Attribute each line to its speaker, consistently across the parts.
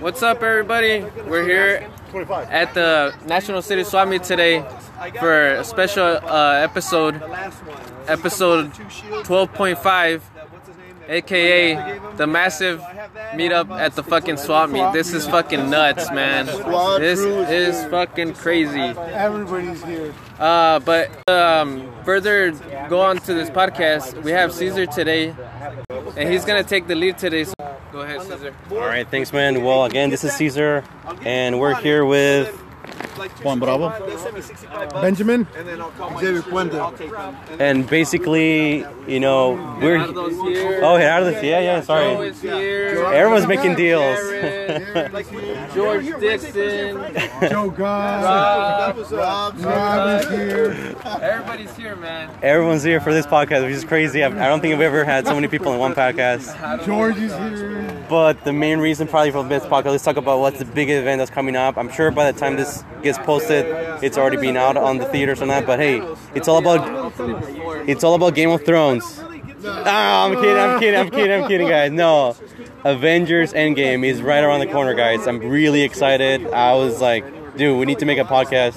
Speaker 1: What's up, everybody? We're here at the National City Swap Meet today for a special uh, episode, episode 12.5, aka the massive meetup at the fucking swap meet. This is fucking nuts, man. This is fucking crazy.
Speaker 2: Everybody's here.
Speaker 1: Uh, but um, further go on to this podcast, we have Caesar today, and he's gonna take the lead today. So go ahead, Caesar.
Speaker 3: All right, thanks, man. Well, again, this is Caesar, and we're here with
Speaker 4: Juan Bravo.
Speaker 2: Benjamin.
Speaker 4: Xavier Puente.
Speaker 3: and basically, you know, we're
Speaker 1: Gerardo's oh, here.
Speaker 3: oh, Gerardo, yeah, yeah, sorry. Everyone's making deals.
Speaker 1: George Dixon.
Speaker 2: Joe God.
Speaker 1: Rob.
Speaker 4: Rob,
Speaker 2: Rob here.
Speaker 1: Everybody's here, man.
Speaker 3: Everyone's here for this podcast, which is crazy. I've- I don't think I've ever had so many people in one podcast.
Speaker 2: George is here.
Speaker 3: But the main reason, probably for this podcast, let's talk about what's the big event that's coming up. I'm sure by the time this gets posted, it's already been out on the theaters and that. But hey, it's all about it's all about Game of Thrones. Ah, I'm kidding, I'm kidding, I'm kidding, I'm kidding, guys. No, Avengers Endgame is right around the corner, guys. I'm really excited. I was like, dude, we need to make a podcast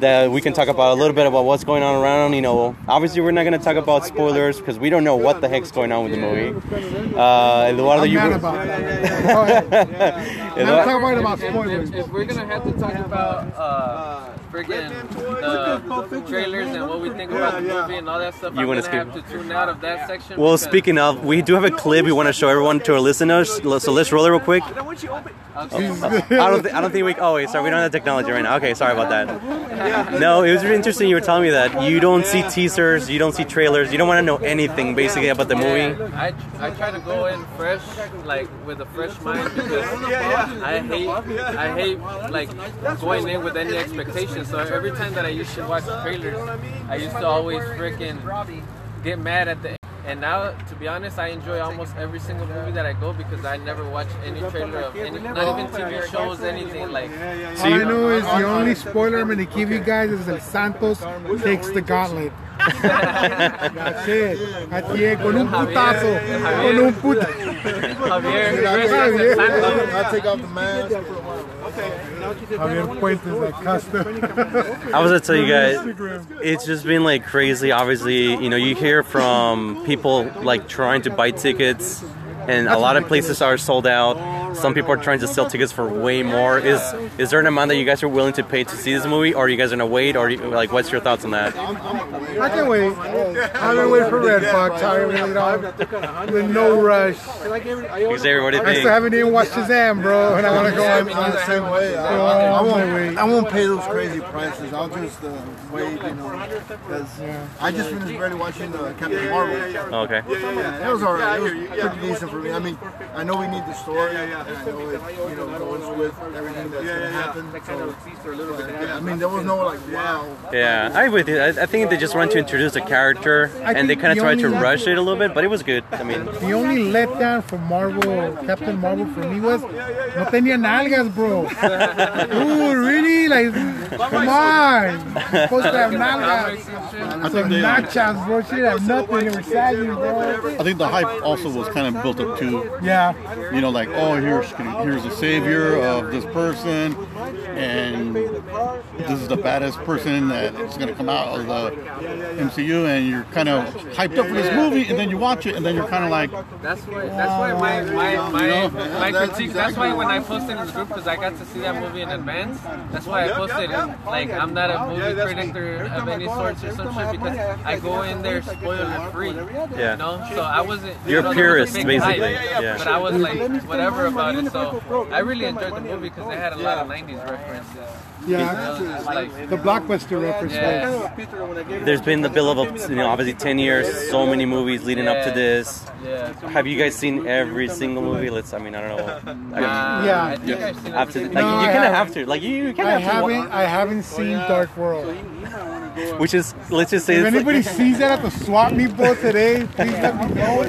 Speaker 3: that we can talk about a little bit about what's going on around. You know, obviously we're not going to talk about spoilers because we don't know what the heck's going on with the movie. Uh, Eduardo,
Speaker 2: I'm
Speaker 3: you
Speaker 2: mad about it. Go ahead. Now
Speaker 3: Eduardo-
Speaker 2: talk about about
Speaker 1: If,
Speaker 2: spoilers.
Speaker 1: if we're gonna have to talk about uh, friggin' the uh, trailers and what we think about the movie and all that stuff,
Speaker 3: You wanna
Speaker 1: gonna have
Speaker 3: skip?
Speaker 1: to tune out of that section.
Speaker 3: Well, speaking of, we do have a clip we want to show everyone to our listeners. So let's roll it real quick. I don't, th- I don't think we. Oh wait, sorry, we don't have the technology right now. Okay, sorry about that. No, it was really interesting. You were telling me that you don't see teasers, you don't see trailers, you don't want to know anything basically about the movie.
Speaker 1: I, I try to go in fresh, like with a fresh mind because I hate I hate like going in with any expectations. So every time that I used to watch trailers, I used to always freaking get mad at the. And now, to be honest, I enjoy almost every single movie that I go because I never watch any trailer of any, not even TV shows, anything like.
Speaker 2: All I know is the only spoiler I'm going to give you guys is El Santos takes the gauntlet. That's it. Así es, con un putazo. Con un putazo.
Speaker 1: Javier, Reyes, Santos.
Speaker 4: I take off the mask.
Speaker 2: Javier Puentes.
Speaker 3: I was gonna tell you guys, it's just been like crazy. Obviously, you know, you hear from people like trying to buy tickets, and a lot of places are sold out. Some people are trying to sell tickets for way more. Is is there an amount that you guys are willing to pay to see this movie, or are you guys gonna wait, or you- like, what's your thoughts on that?
Speaker 2: I can wait. I'm going to wait for Redbox. I mean, you know, with no rush.
Speaker 3: Xavier, what do you
Speaker 2: I still
Speaker 3: think?
Speaker 2: haven't even watched Shazam, bro, and I want to go on.
Speaker 4: I'm the same way. I, I, I won't.
Speaker 2: wait.
Speaker 4: I won't pay those crazy prices. I'll just uh, wait. You know, because I just finished barely watching uh, Captain Marvel.
Speaker 3: Okay.
Speaker 4: And it was alright. It was pretty decent for me. I mean, I know we need the story, and I know it, you know, goes with everything that's gonna happen. So, uh, I mean, there was no like wow.
Speaker 3: Yeah, I with you. I, I think they just wanted to introduce the character,
Speaker 2: I
Speaker 3: and they kind of
Speaker 2: the
Speaker 3: tried to rush it a little bit, but it was good. I mean,
Speaker 2: The only letdown for Marvel, Captain Marvel for me was no tenía nalgas, bro. Ooh, really? Like, come on. Supposed to have nalgas.
Speaker 4: I
Speaker 2: Some
Speaker 4: think they.
Speaker 2: nachos, bro. She had nothing. It was sagging, bro.
Speaker 5: I think the hype also was kind of built up too.
Speaker 2: Yeah.
Speaker 5: You know, like oh, here's here's the savior of this person, and this is the baddest person that is going to come out of the MCU, and you're kind of hyped up for this movie, and then you watch it, and then you're kind of like,
Speaker 1: That's why. That's why my my my,
Speaker 4: Yeah,
Speaker 1: my
Speaker 4: that's
Speaker 1: critique. That's why when I posted in the group, because I got to see that movie in advance. That's why I posted. It. Oh, like I'm not a movie predictor of any sorts or some shit because I go in there spoiler free.
Speaker 3: Yeah.
Speaker 1: You know, so I wasn't.
Speaker 3: You're
Speaker 1: you know,
Speaker 3: a
Speaker 1: there was
Speaker 3: purist,
Speaker 1: big
Speaker 3: basically.
Speaker 1: hype,
Speaker 3: Yeah.
Speaker 1: yeah, But I was like whatever about it. So I really enjoyed the movie because they had a lot of '90s references.
Speaker 2: Yeah.
Speaker 1: Like
Speaker 2: The blockbuster reference.
Speaker 1: yeah,
Speaker 3: there's been the build of you know obviously 10 years, so many movies leading up to this.
Speaker 1: yeah.
Speaker 3: Have you guys seen every single movie? Let's. I mean, I don't know. I,
Speaker 1: Uh,
Speaker 2: Yeah.
Speaker 1: I think I've seen
Speaker 3: have to, like,
Speaker 2: No,
Speaker 3: you kind of
Speaker 2: haven't.
Speaker 3: to. Like you, you kind
Speaker 2: I
Speaker 3: of have to.
Speaker 2: haven't. I haven't seen Dark World.
Speaker 3: Which is, let's just say,
Speaker 2: If
Speaker 3: it's like-
Speaker 2: anybody sees that at the swap meet boat today, please let me know.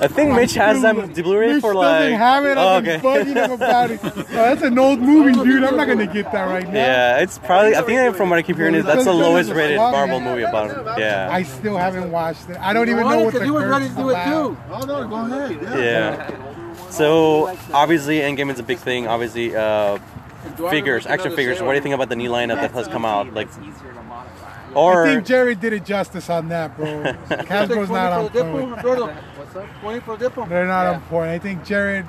Speaker 3: I think Mitch has them Blu-ray for like.
Speaker 2: doesn't have it.
Speaker 3: Oh,
Speaker 2: I've bugging about it. Oh, that's an old movie, dude. I'm not gonna get that right now.
Speaker 3: Yeah, it's probably. I think from what I keep hearing is that's the lowest rated Marvel
Speaker 2: meet.
Speaker 3: movie about it. Yeah,
Speaker 2: I still haven't watched it. I don't even know what the
Speaker 4: you were ready to do
Speaker 2: is
Speaker 4: it too. Oh no, go ahead.
Speaker 3: yeah. So obviously, Endgame is a big thing. Obviously, uh, figures, action figures. What do you think about the new lineup that has come out? Like,
Speaker 2: I think Jerry did it justice on that, bro. Hasbro's not on point.
Speaker 4: What's up? 20 for the dipple.
Speaker 2: They're not on point. I think Jared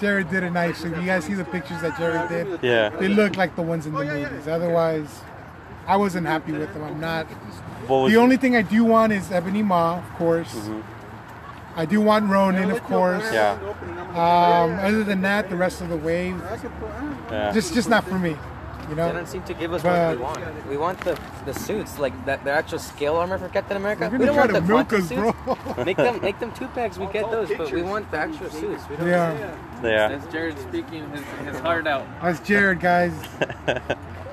Speaker 2: Jared did it nicely. You guys see the pictures that Jared did?
Speaker 3: yeah,
Speaker 2: They look like the ones in the movies. Otherwise, I wasn't happy with them. I'm not. The only thing I do want is Ebony Maw, of course.
Speaker 3: Mm-hmm.
Speaker 2: I do want Ronin, of course.
Speaker 3: yeah,
Speaker 2: Um, other than that, the rest of the wave,
Speaker 3: yeah.
Speaker 2: just just not for me. You know, They
Speaker 6: don't seem to give us
Speaker 2: But-
Speaker 6: what we want. We want the the suits, like that the actual scale armor for Captain America. We don't want the
Speaker 2: milk
Speaker 6: quantum
Speaker 2: us,
Speaker 6: suits.
Speaker 2: bro.
Speaker 6: Make them make them two packs. We get those, but we want the actual suits. We don't
Speaker 2: yeah,
Speaker 3: yeah.
Speaker 1: That's Jared speaking his, his heart out.
Speaker 2: that's Jared, guys.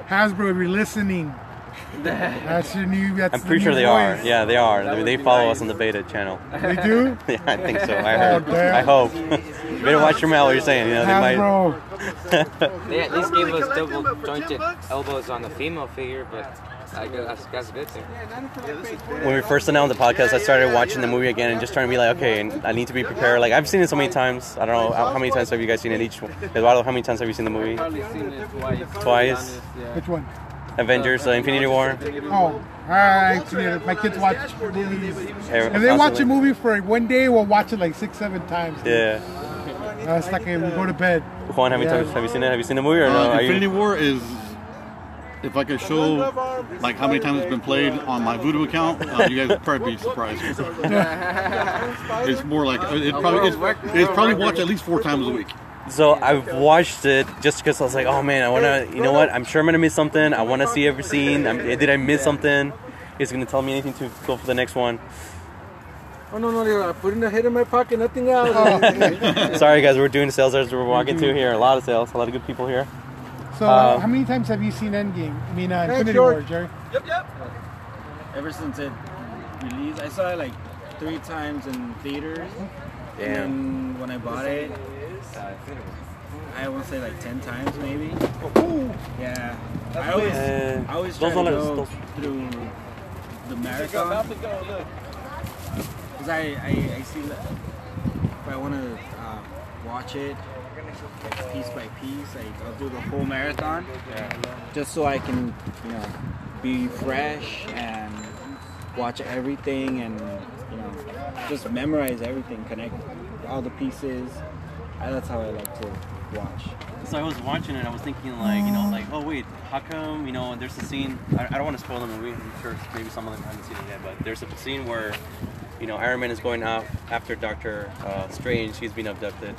Speaker 2: Hasbro, if you're listening, that's your new. That's
Speaker 3: I'm pretty sure
Speaker 2: new
Speaker 3: they are. Yeah, they are. They,
Speaker 1: would
Speaker 3: they follow
Speaker 1: nice.
Speaker 3: us on the beta channel.
Speaker 2: They do.
Speaker 3: yeah, I think so. I
Speaker 2: Oh,
Speaker 3: heard.
Speaker 2: damn.
Speaker 3: I hope. you better watch your mouth. What you're saying. You know, they might.
Speaker 2: Hasbro.
Speaker 6: They at least gave us double jointed elbows on the female figure, but I guess that's, that's a good thing.
Speaker 3: when we first announced the podcast, I started watching the movie again and just trying to be like, okay, I need to be prepared. Like I've seen it so many times. I don't know how how many times have you guys seen it each. Eduardo, how many times have you seen the movie?
Speaker 1: Probably seen it twice.
Speaker 3: Twice?
Speaker 1: honest, yeah.
Speaker 2: Which one?
Speaker 3: Avengers: uh, Infinity War.
Speaker 2: Oh, all right. yeah, My kids watch movies. If they watch a movie for one day, we'll watch it like six, seven times.
Speaker 3: Yeah.
Speaker 2: Uh, it's like we go to bed.
Speaker 3: Juan, how many
Speaker 2: Yeah.
Speaker 3: times have you seen it? Have you seen the movie or no?
Speaker 5: Uh,
Speaker 3: Are you-
Speaker 5: Infinity War is. If I could show like how many times it's been played on my Vudu account, uh, you guys would probably be surprised. it's more like it probably it's, it's probably watched at least four times a week.
Speaker 3: So I've watched it just because I was like, oh man, I want to. You know what? I'm sure I'm gonna miss something. I want to see every scene. I'm, did I miss something? Is it gonna tell me anything to go for the next one?
Speaker 7: Oh no no! They're putting the head in my pocket, nothing else.
Speaker 3: Sorry guys, we're doing sales as we're walking through here. A lot of sales, a lot of good people here.
Speaker 2: So,
Speaker 3: Uh,
Speaker 2: how many times have you seen Endgame? I mean, uh,
Speaker 7: Hey,
Speaker 2: Infinity
Speaker 7: George.
Speaker 2: War, Jerry. Yep, yep.
Speaker 8: Ever since it released. I saw it like three times in theaters.
Speaker 3: Damn.
Speaker 8: And then when I bought it, I won't say like ten times maybe. Yeah. I always,
Speaker 3: Uh,
Speaker 8: I always try to go
Speaker 3: those-
Speaker 8: through the marathon. Cause I, I, I see that if I want to uh, watch it like, piece by piece, like I'll do the whole marathon, just so I can, you know, be fresh and watch everything and you know just memorize everything, connect all the pieces. Uh, That's how I like to watch.
Speaker 3: So I was watching it. I was thinking like, you know, like, oh wait, how come? You know, there's a scene. I, I don't want to spoil the movie. I'm sure maybe some of them haven't seen it yet, but there's a scene where, you know, Iron Man is going out after Doctor uh, Strange. He's been abducted,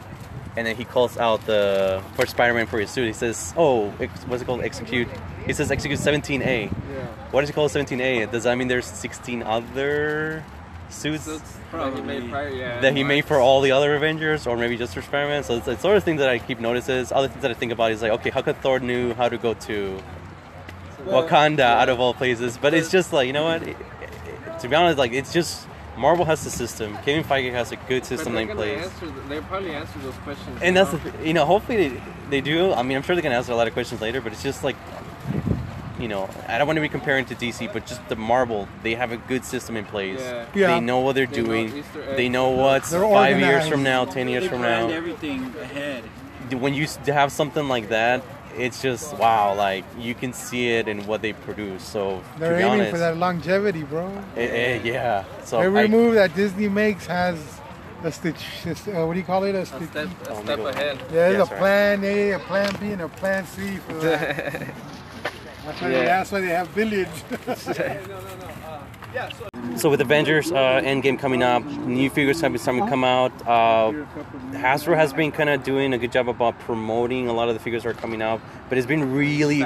Speaker 3: and then he calls out the for Spider-Man for his suit. He says, "Oh, ex- what's it called? Execute." He says, "Execute 17A." Yeah. What does he call 17A? Does that mean there's 16 other suits?
Speaker 1: That he made prior, yeah.
Speaker 3: that he made for all the other Avengers, or maybe just for Spider-Man. So it's, it's sort of things that I keep notices. Other things that I think about is like, okay, how could Thor knew how to go to Wakanda out of all places? But it's just like, you know what? It- it- to be honest, like it's just Marvel has the system. Kevin Feige has a good system in place.
Speaker 1: answer. They probably answer those questions.
Speaker 3: And that's
Speaker 1: know?
Speaker 3: the, you know, hopefully they, they do. I mean, I'm sure they're gonna answer a lot of questions later, but it's just like, you know, I don't want to be comparing to DC, but just the Marvel, they have a good system in place.
Speaker 1: Yeah.
Speaker 2: Yeah.
Speaker 3: They know what they're
Speaker 1: They
Speaker 3: doing.
Speaker 1: Easter eggs.
Speaker 3: They know what's
Speaker 2: They're
Speaker 3: five years from now, ten years
Speaker 8: They
Speaker 3: from
Speaker 8: planned
Speaker 3: now.
Speaker 8: everything ahead.
Speaker 3: When you have something like that, it's just wow. Like you can see it in what they produce. So
Speaker 2: They're
Speaker 3: to be
Speaker 2: aiming
Speaker 3: honest,
Speaker 2: for that longevity, bro.
Speaker 3: eh, eh, yeah. So
Speaker 2: Every
Speaker 3: I-
Speaker 2: move that Disney makes has a stitch. Uh, what do you call it? A
Speaker 1: a
Speaker 2: stitch.
Speaker 1: step, a step ahead.
Speaker 2: Yeah, there's
Speaker 3: Yes,
Speaker 2: a
Speaker 3: right.
Speaker 2: plan A, a plan B, and a plan C for that. that's, why they,
Speaker 1: Yeah.
Speaker 2: that's why they have village.
Speaker 3: So with Avengers uh, Endgame coming up, new figures have been starting to come out. Uh, Hasbro has been kind of doing a good job about promoting a lot of the figures that are coming out, but it's been really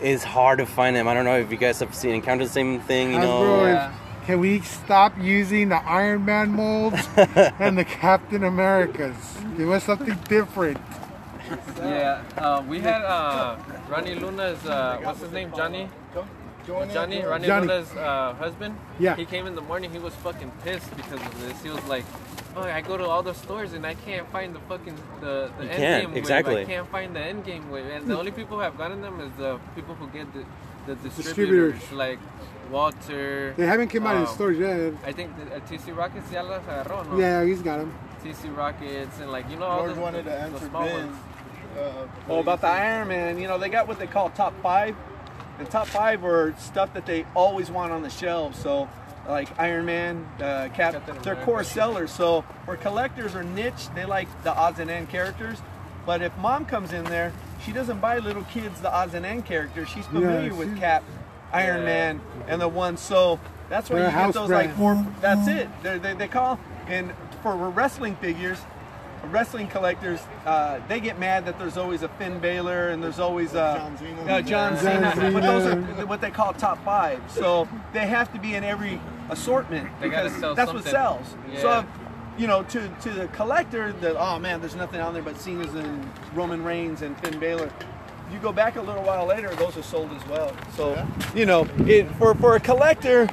Speaker 3: it's hard to find them. I don't know if you guys have seen encountered the same thing. You
Speaker 2: Hasbro,
Speaker 3: know,
Speaker 1: Yeah.
Speaker 2: can we stop using the Iron Man molds and the Captain Americas? Give us something different.
Speaker 1: Yeah, uh, we had uh, Ronnie Luna's, uh, what's his name, Johnny? Johnny, Ronnie
Speaker 2: Johnny.
Speaker 1: Luna's uh, husband.
Speaker 2: Yeah.
Speaker 1: He came in the morning. He was fucking pissed because of this. He was like, "Oh, I go to all the stores and I can't find the fucking the the
Speaker 3: You
Speaker 1: end
Speaker 3: can't,
Speaker 1: game wave.
Speaker 3: exactly.
Speaker 1: I can't find the end game wave. And the only people who have gotten them is the people who get the the
Speaker 2: Distributors.
Speaker 1: distributors, like Walter.
Speaker 2: They haven't come out in
Speaker 1: um,
Speaker 2: stores yet.
Speaker 1: I think the, uh, TC Rockets ya las agarró, no?
Speaker 2: Yeah, he's got them.
Speaker 1: TC Rockets and like you know all
Speaker 4: George
Speaker 1: the,
Speaker 4: wanted to
Speaker 1: the
Speaker 4: answer
Speaker 1: small
Speaker 4: Ben.
Speaker 1: ones.
Speaker 4: Uh,
Speaker 9: Oh, about the Iron Man, you know, they got what they call top five. And top five are stuff that they always want on the shelves. So, like Iron Man, uh, Cap,
Speaker 1: Captain
Speaker 9: they're
Speaker 1: America.
Speaker 9: core sellers. So, where collectors are niche, they like the odds and end characters. But if mom comes in there, she doesn't buy little kids the odds and end characters. She's familiar with Cap, Iron
Speaker 1: Yeah.
Speaker 9: Man, and the ones. So that's why you
Speaker 2: a
Speaker 9: get
Speaker 2: house
Speaker 9: those like four. That's it. They're, they they call and for wrestling figures, wrestling collectors, uh, they get mad that there's always a Finn Balor and there's always a
Speaker 4: John Cena.
Speaker 9: uh, John
Speaker 2: John
Speaker 9: Cena. But those are what they call top five. So they have to be in every assortment because
Speaker 1: sell
Speaker 9: that's what sells.
Speaker 1: Yeah.
Speaker 9: So. If, you know, to, to the collector, the oh man, there's nothing on there but Cena's and Roman Reigns and Finn Balor. You go back a little while later, those are sold as well. So, you know, it for for a collector,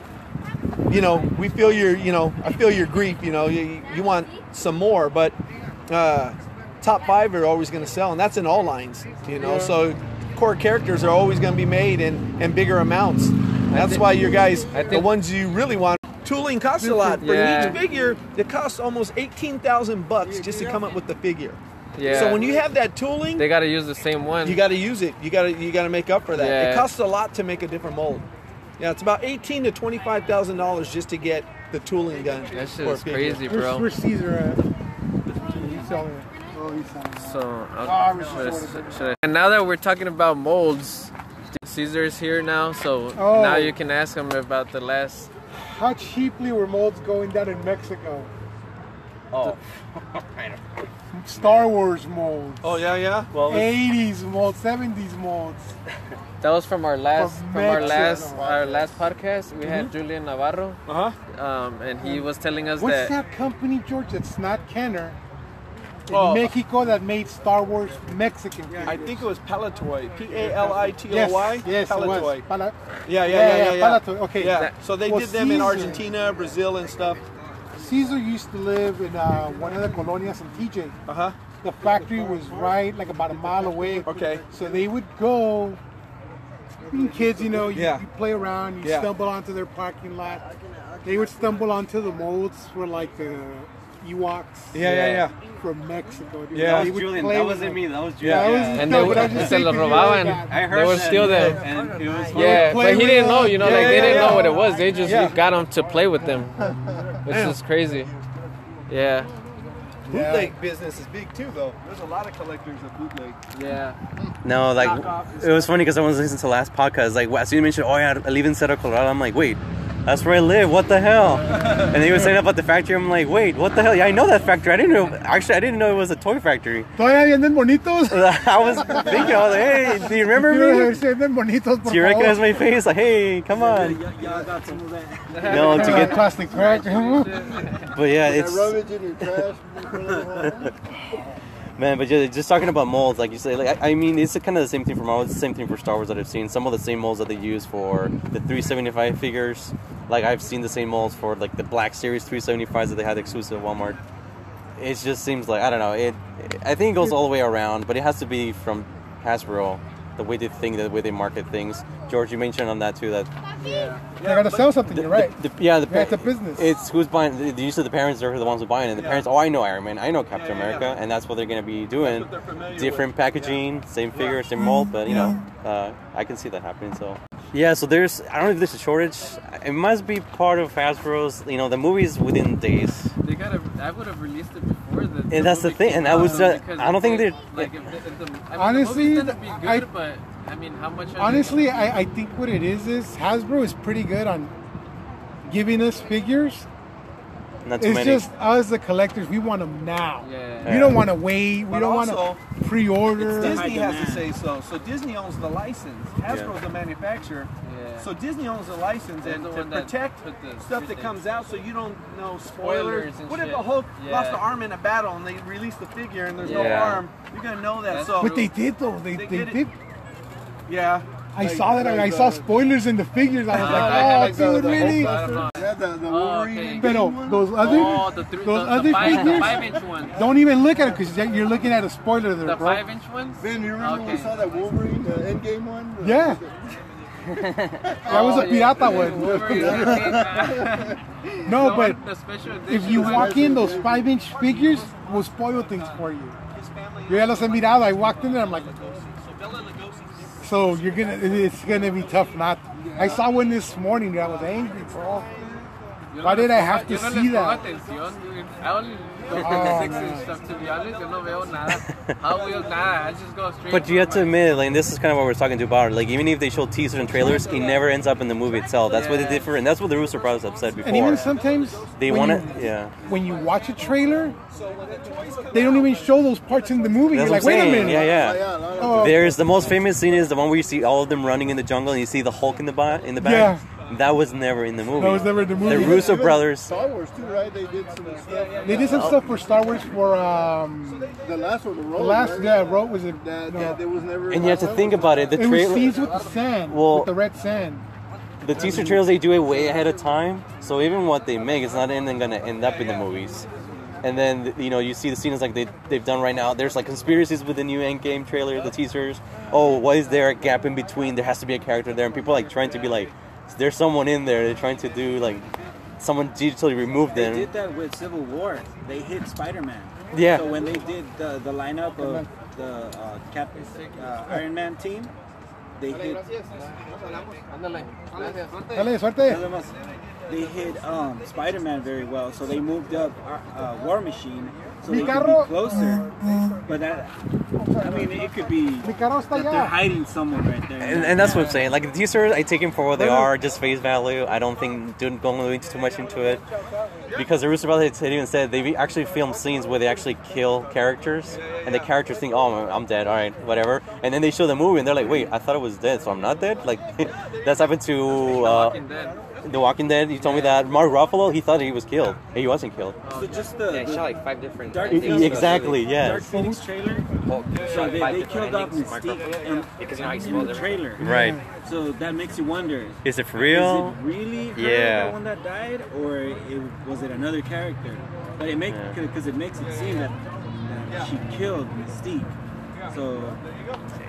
Speaker 9: you know, we feel your, you know, I feel your grief. You know, you, you want some more, but uh, top five are always going to sell, and that's in all lines. You know, so core characters are always going to be made in, in bigger amounts. That's why your guys,
Speaker 1: I
Speaker 9: the ones you really want. Tooling costs a lot. For
Speaker 1: Yeah.
Speaker 9: each figure, it costs almost eighteen thousand bucks just to come up with the figure.
Speaker 1: Yeah.
Speaker 9: So when you have that tooling,
Speaker 1: they gotta use the same one.
Speaker 9: you got to use it. You got to you got to make up for that.
Speaker 1: Yeah.
Speaker 9: It costs a lot to make a different mold. Yeah, it's about eighteen to twenty five thousand dollars just to get the tooling done.
Speaker 1: that shit
Speaker 9: for
Speaker 1: is
Speaker 9: figure.
Speaker 1: crazy,
Speaker 2: Where's,
Speaker 1: bro.
Speaker 2: where's Caesar at? He's selling it. Oh, he's selling it.
Speaker 1: So,
Speaker 2: Ah,
Speaker 1: I'll, should,
Speaker 2: should-
Speaker 1: I- and now that we're talking about molds, Caesar's here now, so
Speaker 2: Oh.
Speaker 1: now you can ask him about the last.
Speaker 2: How cheaply were molds going down in Mexico?
Speaker 3: Oh,
Speaker 2: Star Wars molds.
Speaker 9: Oh yeah, yeah.
Speaker 3: well,
Speaker 2: 80s molds, 70s molds.
Speaker 1: That was from our last
Speaker 2: From
Speaker 1: from, our last our last podcast. We had Julian Navarro,
Speaker 9: Uh huh.
Speaker 1: um, and he was telling us
Speaker 2: What's
Speaker 1: that, What's
Speaker 2: that company, George? That's not Kenner. In
Speaker 9: Oh.
Speaker 2: Mexico that made Star Wars Mexican.
Speaker 9: I think it was Palitoy. P A L I T O
Speaker 2: Yes, yes, it was.
Speaker 9: Palitoy.
Speaker 2: Pala-
Speaker 9: Yeah, yeah,
Speaker 2: Yeah,
Speaker 9: yeah, yeah.
Speaker 2: yeah,
Speaker 9: yeah,
Speaker 2: Palitoy, okay.
Speaker 9: Yeah. So they
Speaker 2: Well,
Speaker 9: did them in Argentina, Brazil, and stuff.
Speaker 2: Caesar used to live in uh, one of the colonias in TJ.
Speaker 9: Uh huh.
Speaker 2: The factory was right like about a mile away.
Speaker 9: Okay.
Speaker 2: So they would go. Being kids, you know, you,
Speaker 9: Yeah.
Speaker 2: you play around, you
Speaker 9: Yeah.
Speaker 2: stumble onto their parking lot. They would stumble onto the molds for like the Ewoks.
Speaker 9: Yeah, yeah, yeah.
Speaker 2: From Mexico. Dude.
Speaker 9: Yeah.
Speaker 2: They would
Speaker 3: Julian, that wasn't
Speaker 2: them.
Speaker 3: me. That was
Speaker 2: Yeah,
Speaker 3: Julian.
Speaker 2: that was-
Speaker 1: and
Speaker 2: No,
Speaker 1: they
Speaker 2: but I
Speaker 1: would
Speaker 2: just
Speaker 1: se
Speaker 2: think
Speaker 1: lo
Speaker 2: if
Speaker 1: robaban.
Speaker 3: I heard
Speaker 1: They would
Speaker 3: that,
Speaker 1: steal them.
Speaker 3: and it was
Speaker 1: Yeah, but he didn't know. You know,
Speaker 9: Yeah,
Speaker 1: like
Speaker 9: yeah,
Speaker 1: they didn't
Speaker 9: yeah.
Speaker 1: know what it was. They just
Speaker 9: Yeah.
Speaker 1: got him to play with them, which is crazy. Yeah,
Speaker 9: Bootleg business is big too, though. There's a lot of collectors of bootleg.
Speaker 1: yeah.
Speaker 3: No, like it was funny because I was listening to the last podcast. Like as you mentioned, oh yeah, I live in Cerro Colorado. I'm like, wait, that's where I live. What the hell? And he was saying about the factory. I'm like, wait, what the hell? Yeah, I know that factory. I didn't know. Actually, I didn't know it was a toy factory.
Speaker 2: Todavía venden bonitos.
Speaker 3: I was thinking, I was like, hey, do you remember me?
Speaker 2: Sí, venden bonitos,
Speaker 3: Do you recognize my face? Like, hey, come on.
Speaker 8: Y'all got some of that.
Speaker 3: No, to get,
Speaker 2: plastic crack.
Speaker 3: but yeah, it's
Speaker 4: Rubbage in your trash.
Speaker 3: Man, but just, just talking about molds, like you say, like I, I mean, it's kind of the same thing for Marvel. It's the same thing for Star Wars that I've seen. Some of the same molds that they use for the 375 figures. Like I've seen the same molds for like the Black Series 375s that they had exclusive at Walmart. It just seems like I don't know. It, I think it goes all the way around, but it has to be from Hasbro, the way they think, the way they market things. George, you mentioned on that too that
Speaker 2: They gotta sell something. You're right.
Speaker 3: the, yeah, the
Speaker 2: Yeah, it's a business.
Speaker 3: It's who's buying. the- the- Usually, the parents are the ones who buying it. And the parents, oh, I know Iron Man, I know Captain
Speaker 9: Yeah, yeah,
Speaker 3: America,
Speaker 9: yeah.
Speaker 3: and that's what they're gonna be doing.
Speaker 9: what they're familiar
Speaker 3: Different packaging, same figure, same mold, but you know, uh, I can see that happening. So, yeah. So there's, I don't know if there's a shortage. It must be part of Hasbro's. You know, the movies within days.
Speaker 1: They gotta. I would have released it before the.
Speaker 3: And that's the thing, and I was, uh, I don't think
Speaker 1: they-
Speaker 3: they're-
Speaker 1: like. If, the- if the, I mean,
Speaker 2: Honestly,
Speaker 1: the movies tend
Speaker 2: I-
Speaker 1: but I mean, how much?
Speaker 2: Honestly, I, I think what it is is Hasbro is pretty good on giving us figures.
Speaker 3: Not too
Speaker 2: It's
Speaker 3: many.
Speaker 2: just us, the collectors, we want them now.
Speaker 1: Yeah.
Speaker 2: We don't want to wait. We
Speaker 9: But
Speaker 2: don't want
Speaker 9: also,
Speaker 2: to pre-order.
Speaker 9: Disney has to say so. So Disney owns the license. Hasbro's the manufacturer.
Speaker 1: Yeah.
Speaker 9: So Disney owns the license
Speaker 1: They're
Speaker 9: and
Speaker 1: the
Speaker 9: to
Speaker 1: one that
Speaker 9: protect
Speaker 1: the
Speaker 9: stuff that comes out so you don't know spoilers.
Speaker 1: Spoilers and
Speaker 9: what if
Speaker 1: shit.
Speaker 9: the Hulk lost an arm in a battle and they release the figure and there's no arm? You're gonna know that.
Speaker 1: That's
Speaker 9: so
Speaker 2: But they did though. They,
Speaker 9: They
Speaker 2: they,
Speaker 9: did
Speaker 2: did.
Speaker 9: yeah.
Speaker 2: I
Speaker 4: Like-
Speaker 2: saw that. I saw
Speaker 4: the-
Speaker 2: spoilers in the figures. I was
Speaker 1: Ah,
Speaker 2: like,
Speaker 1: like-
Speaker 2: oh,
Speaker 4: like
Speaker 2: dude,
Speaker 4: the
Speaker 2: really?
Speaker 1: I.
Speaker 4: Yeah, the, the
Speaker 1: Oh,
Speaker 4: Wolverine.
Speaker 1: okay.
Speaker 4: and
Speaker 2: But those other,
Speaker 1: Oh, the three,
Speaker 2: those
Speaker 1: the,
Speaker 2: other
Speaker 1: the five,
Speaker 2: figures,
Speaker 1: the five inch ones.
Speaker 2: don't even look at it because you're looking at a spoiler there,
Speaker 1: The
Speaker 2: bro.
Speaker 1: five inch ones.
Speaker 4: Ben, you remember when we saw that Wolverine, the Endgame one? The-
Speaker 2: Yeah. That was a
Speaker 1: Oh, yeah.
Speaker 2: pirata one. no,
Speaker 1: The
Speaker 2: but
Speaker 1: one- the special
Speaker 2: if you walk in, those five inch figures will spoil things for you. Yo ya los he mirado. I walked in there, I'm like, so you're gonna, it's gonna be tough not. I saw one this morning. I was angry, bro. Why did I have to see that?
Speaker 1: Atención, dude. I only go
Speaker 2: Oh,
Speaker 1: for six
Speaker 2: man.
Speaker 1: inch stuff to be honest. Yo no veo nada. Hot Wheels, nada. I just go straight.
Speaker 3: But you have to admit, like, this is kind of what we're talking to about. Like, even if they show teasers and trailers, it never ends up in the movie itself. That's what they did for, and that's what the Russo Brothers have said before.
Speaker 2: And even sometimes
Speaker 3: they
Speaker 2: when
Speaker 3: want
Speaker 2: you-
Speaker 3: to, yeah.
Speaker 2: when you watch a trailer, they don't even show those parts in the movie.
Speaker 3: That's
Speaker 2: You're
Speaker 3: what
Speaker 2: like,
Speaker 3: I'm
Speaker 2: wait a
Speaker 3: saying.
Speaker 2: minute.
Speaker 3: Yeah, yeah.
Speaker 2: Oh,
Speaker 3: There's the most famous scene is the one where you see all of them running in the jungle and you see the Hulk in the back. In the back.
Speaker 2: Yeah.
Speaker 3: That was never in the movie.
Speaker 2: That was never in the movie.
Speaker 3: The Russo
Speaker 4: Even
Speaker 3: brothers.
Speaker 4: Star Wars too, right? They did some stuff.
Speaker 2: They did some stuff for Star Wars for um,
Speaker 4: The last one, the road.
Speaker 2: the last
Speaker 4: right?
Speaker 2: yeah, Road was it?
Speaker 4: That,
Speaker 2: no.
Speaker 4: yeah, there was never.
Speaker 3: And you have to think about it. The
Speaker 2: it was
Speaker 3: trailer,
Speaker 2: scenes with the sand,
Speaker 3: Well-
Speaker 2: with the red sand.
Speaker 3: the teaser trailers, they do it way ahead of time. So even what they make is not even going to end up in the movies. And then you know you see the scenes like they they've done right now. There's like conspiracies with the new Endgame trailer, the teasers. Oh, why is there a gap in between? There has to be a character there, and people are, like trying to be like, there's someone in there. They're trying to do like someone digitally removed
Speaker 8: They
Speaker 3: them.
Speaker 8: They did that with Civil War. They hit Spider-Man.
Speaker 3: Yeah.
Speaker 8: So when they did the, the lineup of the uh, Cap, uh, Iron Man team, they hit.
Speaker 1: Ándale. Gracias.
Speaker 2: Dale, suerte.
Speaker 8: Nada más. They hit um, Spider-Man very well, so they moved up uh, War Machine so
Speaker 2: Mi
Speaker 8: they could
Speaker 2: carro-
Speaker 8: be closer. But that, I mean, it could be
Speaker 2: Mi carro está
Speaker 8: that they're
Speaker 2: allá.
Speaker 8: hiding someone right there.
Speaker 3: And, and that's what I'm saying. Like the teasers, I take them for what they are, just face value. I don't think don't go into too much into it because the Russo Brothers had even said they actually film scenes where they actually kill characters, and the characters think, "Oh, I'm dead. All right, whatever." And then they show the movie, and they're like, "Wait, I thought I was dead, so I'm not dead." Like that's happened to uh,
Speaker 1: Walking Dead.
Speaker 3: The Walking Dead. You told me that Mark Ruffalo, he thought he was killed. He wasn't killed.
Speaker 8: Oh, so just the,
Speaker 6: Yeah, he
Speaker 8: the
Speaker 6: shot like five different.
Speaker 8: Dark
Speaker 6: I
Speaker 8: Phoenix-
Speaker 3: Exactly,
Speaker 8: Yeah.
Speaker 3: Dark.
Speaker 8: Phoenix trailer.
Speaker 6: Oh, Hulk
Speaker 8: So they, they killed off Mystique
Speaker 6: Because you know how
Speaker 8: in the trailer.
Speaker 3: Right.
Speaker 8: So that makes you wonder.
Speaker 3: Is it for real?
Speaker 8: Is it really her,
Speaker 3: Yeah.
Speaker 8: the one that died, or it, was it another character? But it make
Speaker 3: Yeah.
Speaker 8: because it makes it seem that, that she killed Mystique. So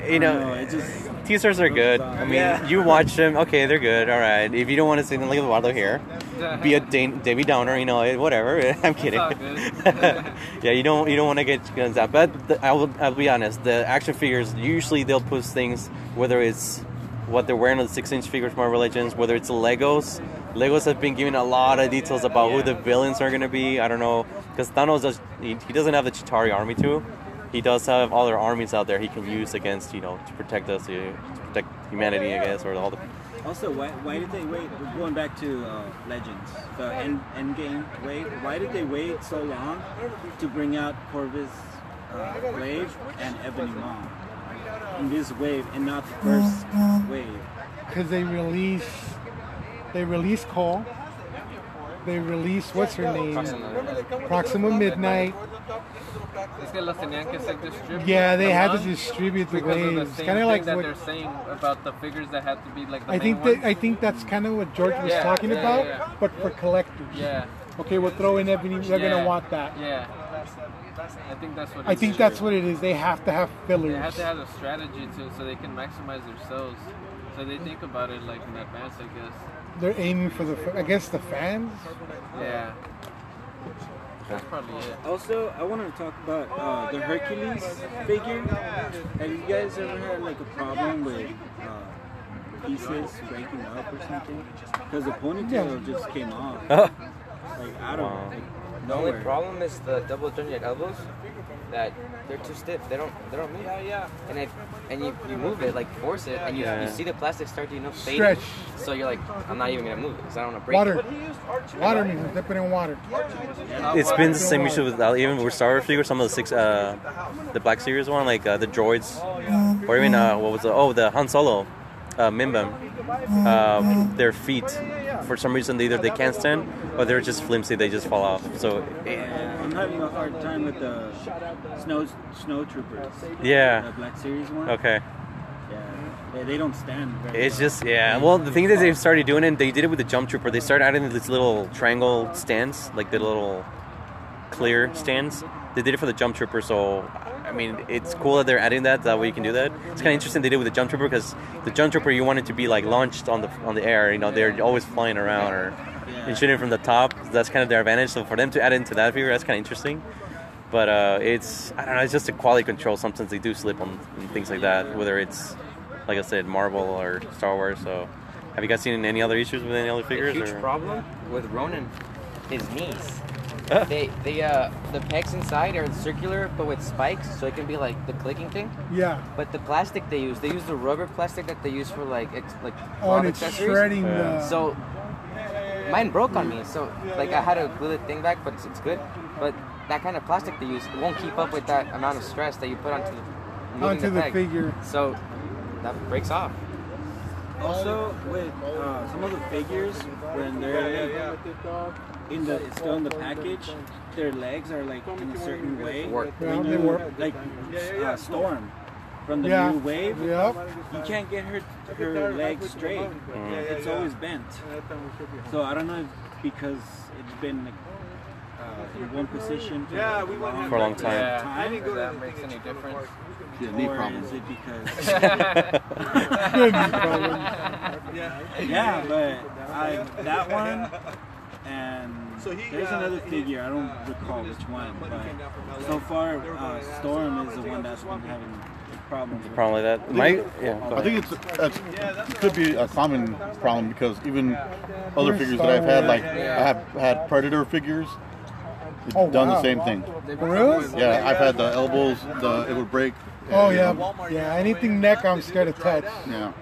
Speaker 3: You know,
Speaker 8: don't it just
Speaker 3: teasers are good. I mean,
Speaker 8: Yeah.
Speaker 3: you watch them, okay, they're good, all right. If you don't want to see them, leave the water here. Be a Dan- Debbie Downer, you know, eh, whatever. I'm kidding. yeah, you don't you don't want to get guns out. But the, I will I'll be honest, the action figures usually they'll post things whether it's what they're wearing on the six inch figures, Marvel Legends, whether it's Legos. Legos have been giving a lot of details about who the villains are gonna be. I don't know because Thanos does he, he doesn't have the Chitauri army too. He does have other armies out there he can use against you know to protect us, to, to protect humanity, I guess, or all the
Speaker 8: also why, why did they wait? Going back to uh, Legends, the end end game wait. Why did they wait so long to bring out Corvus uh, Glaive and Ebony Maw in this wave and not the first wave?
Speaker 2: because they release they release Cole. They release what's her name? Proxima Midnight.
Speaker 1: Es que los tenían que ser distributed.
Speaker 2: Yeah, they had to distribute the
Speaker 1: because of
Speaker 2: waves.
Speaker 1: same
Speaker 2: Kind of like
Speaker 1: that
Speaker 2: what
Speaker 1: they're saying about the figures that had to be like the
Speaker 2: I think that
Speaker 1: ones.
Speaker 2: I think that's kind of what George was
Speaker 1: Yeah,
Speaker 2: talking
Speaker 1: yeah,
Speaker 2: about,
Speaker 1: yeah.
Speaker 2: but for collectors.
Speaker 1: Yeah.
Speaker 2: Okay, we'll throw in Ebony. They're
Speaker 1: Yeah.
Speaker 2: gonna want that.
Speaker 1: Yeah. I think that's what.
Speaker 2: I think
Speaker 1: is.
Speaker 2: that's what it is. They have to have fillers.
Speaker 1: They have to have a strategy too, so they can maximize their sales. So they think about it like in advance, I guess.
Speaker 2: They're aiming for the fa- against the fans.
Speaker 1: Yeah. That's probably it.
Speaker 8: Also, I wanted to talk about uh, the Hercules figure. Have you guys ever had like a problem with uh, pieces breaking up or something? Because the ponytail just came off. Like I don't
Speaker 3: Wow.
Speaker 8: know. Like,
Speaker 6: The only problem is the double jointed elbows. That they're too stiff. They don't. They don't move. Yeah, yeah. And if and you, you move it like force it, and you,
Speaker 3: Yeah.
Speaker 6: you see the plastic start to you know fade.
Speaker 2: Stretch.
Speaker 6: So you're like, I'm not even gonna move it because I don't want to break
Speaker 2: Water,
Speaker 6: it.
Speaker 2: water, mijo. Dip it in water.
Speaker 3: It's been the same issue with uh, even with Star Wars figures. Some of the six, uh, the Black Series one, like uh, the droids, or even uh, what was the oh the Han Solo, uh, Mimban. Uh, their feet, for some reason, either they can't stand or they're just flimsy. They just fall off. So
Speaker 8: Yeah, I'm having a hard time with the snow snow troopers.
Speaker 3: Yeah.
Speaker 8: The Black Series one.
Speaker 3: okay.
Speaker 8: Yeah, they, don't stand. Very
Speaker 3: It's
Speaker 8: well.
Speaker 3: just yeah. Well, the thing is, they've started doing it. They did it with the jump trooper. They started adding these little triangle stands, like the little clear stands. They did it for the jump trooper. So I mean, it's cool that they're adding that. That way you can do that. It's kind of interesting they did with the jump trooper because the jump trooper you want it to be like launched on the on the air. You know, they're always flying around or and shooting from the top. That's kind of their advantage. So for them to add into that figure, that's kind of interesting. But uh, it's I don't know. It's just a quality control. Sometimes they do slip on, on things like that. Whether it's like I said, Marvel or Star Wars. So have you guys seen any other issues with any other
Speaker 6: The
Speaker 3: figures?
Speaker 6: huge
Speaker 3: or?
Speaker 6: problem with Ronin his knees. They they uh the pegs inside are circular but with spikes, so it can be like the clicking thing.
Speaker 2: Yeah.
Speaker 6: But the plastic they use, they use the rubber plastic that they use for like ex- like
Speaker 2: Oh,
Speaker 6: cloth
Speaker 2: and it's
Speaker 6: accessories.
Speaker 2: shredding the-
Speaker 6: So mine broke on me, so like I had to glue the thing back, but it's, it's good. But that kind of plastic they use it won't keep up with that amount of stress that you put onto the
Speaker 2: Onto the
Speaker 6: peg.
Speaker 2: figure.
Speaker 6: So that breaks off.
Speaker 8: Also, with uh, some of the figures, when they're in the still in the package, their legs are like in a certain way.
Speaker 6: Warp.
Speaker 2: Yeah,
Speaker 8: When
Speaker 2: they
Speaker 8: you-
Speaker 2: warp.
Speaker 8: Like uh, Storm from the
Speaker 2: Yeah.
Speaker 8: new wave,
Speaker 2: Yep.
Speaker 8: you can't get her her legs straight. It's always bent. So I don't know if because it's been uh, in one position for,
Speaker 9: Yeah,
Speaker 8: a
Speaker 9: we
Speaker 8: long
Speaker 3: For a long time.
Speaker 1: Yeah,
Speaker 8: time,
Speaker 1: if that makes any difference.
Speaker 5: Yeah, knee
Speaker 8: or
Speaker 5: problem.
Speaker 8: is it because
Speaker 9: Yeah.
Speaker 8: yeah, but I that one and
Speaker 9: So he,
Speaker 8: there's
Speaker 9: uh,
Speaker 8: another
Speaker 9: he-
Speaker 8: figure. I don't recall which one, but so far uh, Storm is the one that's been having problems. with.
Speaker 3: Problem like that. My yeah.
Speaker 5: I think it's, it's it could be a common problem because even other figures that I've had, like I have had Predator figures, it's
Speaker 2: Oh,
Speaker 5: done
Speaker 2: wow.
Speaker 5: the same thing.
Speaker 2: For real?
Speaker 5: Yeah, I've had the elbows, the it would break.
Speaker 2: Oh
Speaker 5: you
Speaker 2: yeah,
Speaker 5: know,
Speaker 2: yeah. Anything neck, I'm scared to touch.
Speaker 5: Yeah.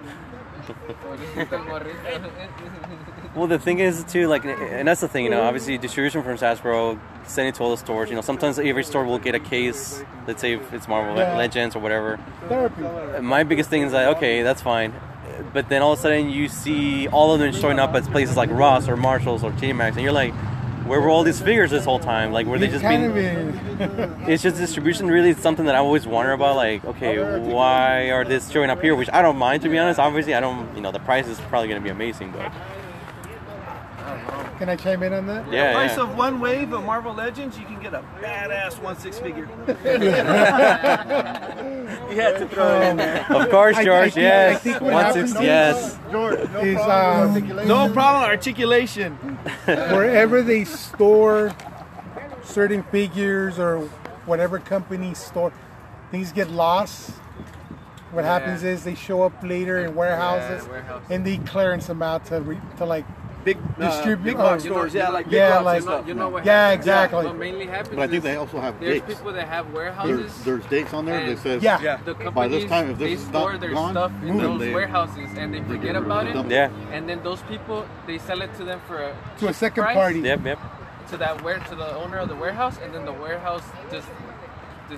Speaker 3: Well, the thing is too, like, and that's the thing, you know. Obviously, distribution from Hasbro, sending to all the stores. You know, sometimes every store will get a case. Let's say if it's Marvel
Speaker 2: Yeah.
Speaker 3: Legends or whatever.
Speaker 2: Therapy.
Speaker 3: My biggest thing is like, okay, that's fine, but then all of a sudden you see all of them showing up at places like Ross or Marshalls or TJ Maxx, and you're like, where were all these figures this whole time? Like, were they just being? It's just distribution. Really, it's something that I always wonder about. Like, okay, why are this showing up here? Which I don't mind, to be honest. Obviously, I don't. You know, the price is probably going to be amazing, but
Speaker 2: Can I chime in on that?
Speaker 3: yeah, The
Speaker 9: Price
Speaker 3: yeah.
Speaker 9: of one wave of Marvel Legends, you can get a badass one six figure. you had to throw it in there.
Speaker 3: Of course,
Speaker 2: I- I
Speaker 3: George.
Speaker 2: I
Speaker 3: yes,
Speaker 2: think what
Speaker 3: one
Speaker 2: six.
Speaker 3: sixty. Yes.
Speaker 4: George, no
Speaker 2: Is,
Speaker 4: problem.
Speaker 2: um,
Speaker 4: Articulation.
Speaker 9: No problem, articulation.
Speaker 2: Wherever they store certain figures or whatever company store, things get lost. What happens is they show up later in warehouses,
Speaker 1: warehouses.
Speaker 2: and they clearance them out to re, to like
Speaker 9: Big uh,
Speaker 2: Distribute-
Speaker 9: big box
Speaker 2: oh,
Speaker 9: stores, yeah, like big
Speaker 2: yeah, like-
Speaker 9: and stuff.
Speaker 1: You know what?
Speaker 2: Yeah,
Speaker 1: happens?
Speaker 2: exactly.
Speaker 1: What mainly happens
Speaker 5: But I think
Speaker 1: is
Speaker 5: they also have
Speaker 1: there's
Speaker 5: dates.
Speaker 1: people that have warehouses.
Speaker 5: there's dates on there that
Speaker 1: And-
Speaker 5: says
Speaker 2: Yeah.
Speaker 9: Yeah.
Speaker 1: the
Speaker 5: by
Speaker 1: companies,
Speaker 5: this time if
Speaker 1: they
Speaker 5: this is
Speaker 1: store their
Speaker 5: gone,
Speaker 1: stuff in those
Speaker 5: they-
Speaker 1: warehouses and they
Speaker 5: they
Speaker 1: forget
Speaker 5: get
Speaker 1: about it.
Speaker 5: them.
Speaker 3: Yeah.
Speaker 1: And then those people they sell it to them for a
Speaker 2: to a second
Speaker 1: price,
Speaker 2: party.
Speaker 3: Yep. Yep.
Speaker 1: to that where to the owner of the warehouse, and then the warehouse just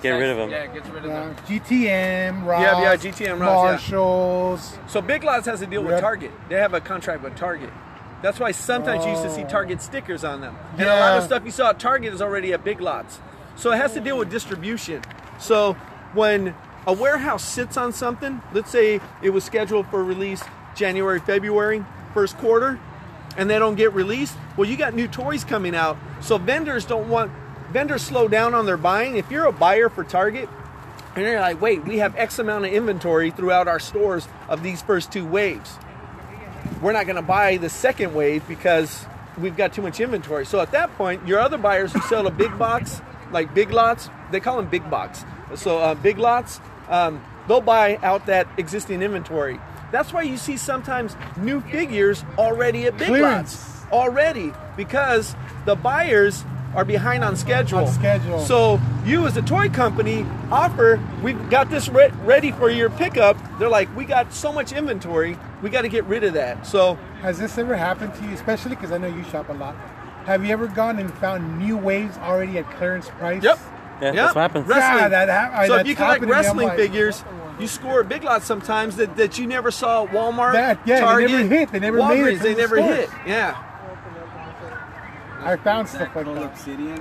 Speaker 3: Get rid of 'em.
Speaker 1: Yeah, gets rid of
Speaker 2: Yeah,
Speaker 1: them.
Speaker 2: GTM, Ross,
Speaker 9: Yeah, yeah, GTM, Ross, yeah. So Big Lots has a deal with Target. They have a contract with Target. That's why sometimes you used to see
Speaker 2: Oh.
Speaker 9: Target stickers on them. And a lot of stuff you saw at Target is already at Big Lots. So it has to deal with distribution. So when a warehouse sits on something, let's say it was scheduled for release January, February, first quarter, and they don't get released, well, you got new toys coming out. So vendors don't want, vendors slow down on their buying. If you're a buyer for Target, and they're like, wait, we have X amount of inventory throughout our stores of these first two waves. We're not going to buy the second wave because we've got too much inventory. So at that point, your other buyers who sell a big box, like big lots, they call them big box. So uh, big lots, um, they'll buy out that existing inventory. That's why you see sometimes new figures already at big
Speaker 2: Clearance.
Speaker 9: lots already because the buyers are behind on schedule.
Speaker 2: On schedule.
Speaker 9: So you as a toy company offer, we've got this re- ready for your pickup. They're like, we got so much inventory, we got to get rid of that. So
Speaker 2: Has this ever happened to you? Especially because I know you shop a lot. Have you ever gone and found new waves already at clearance price?
Speaker 9: Yep.
Speaker 3: Yeah,
Speaker 9: Yep.
Speaker 3: that's what happens.
Speaker 9: Wrestling.
Speaker 2: Yeah, that hap-
Speaker 9: so if you collect
Speaker 2: happened me. I'm
Speaker 9: wrestling
Speaker 2: like-
Speaker 9: figures, you score a big lot sometimes that, that you never saw at Walmart,
Speaker 2: That- yeah, they never hit. They never made it
Speaker 9: They
Speaker 2: the
Speaker 9: never
Speaker 2: stores.
Speaker 9: hit. Yeah.
Speaker 2: I found stuff
Speaker 8: That
Speaker 2: like
Speaker 8: Cole
Speaker 2: that.
Speaker 8: Obsidian,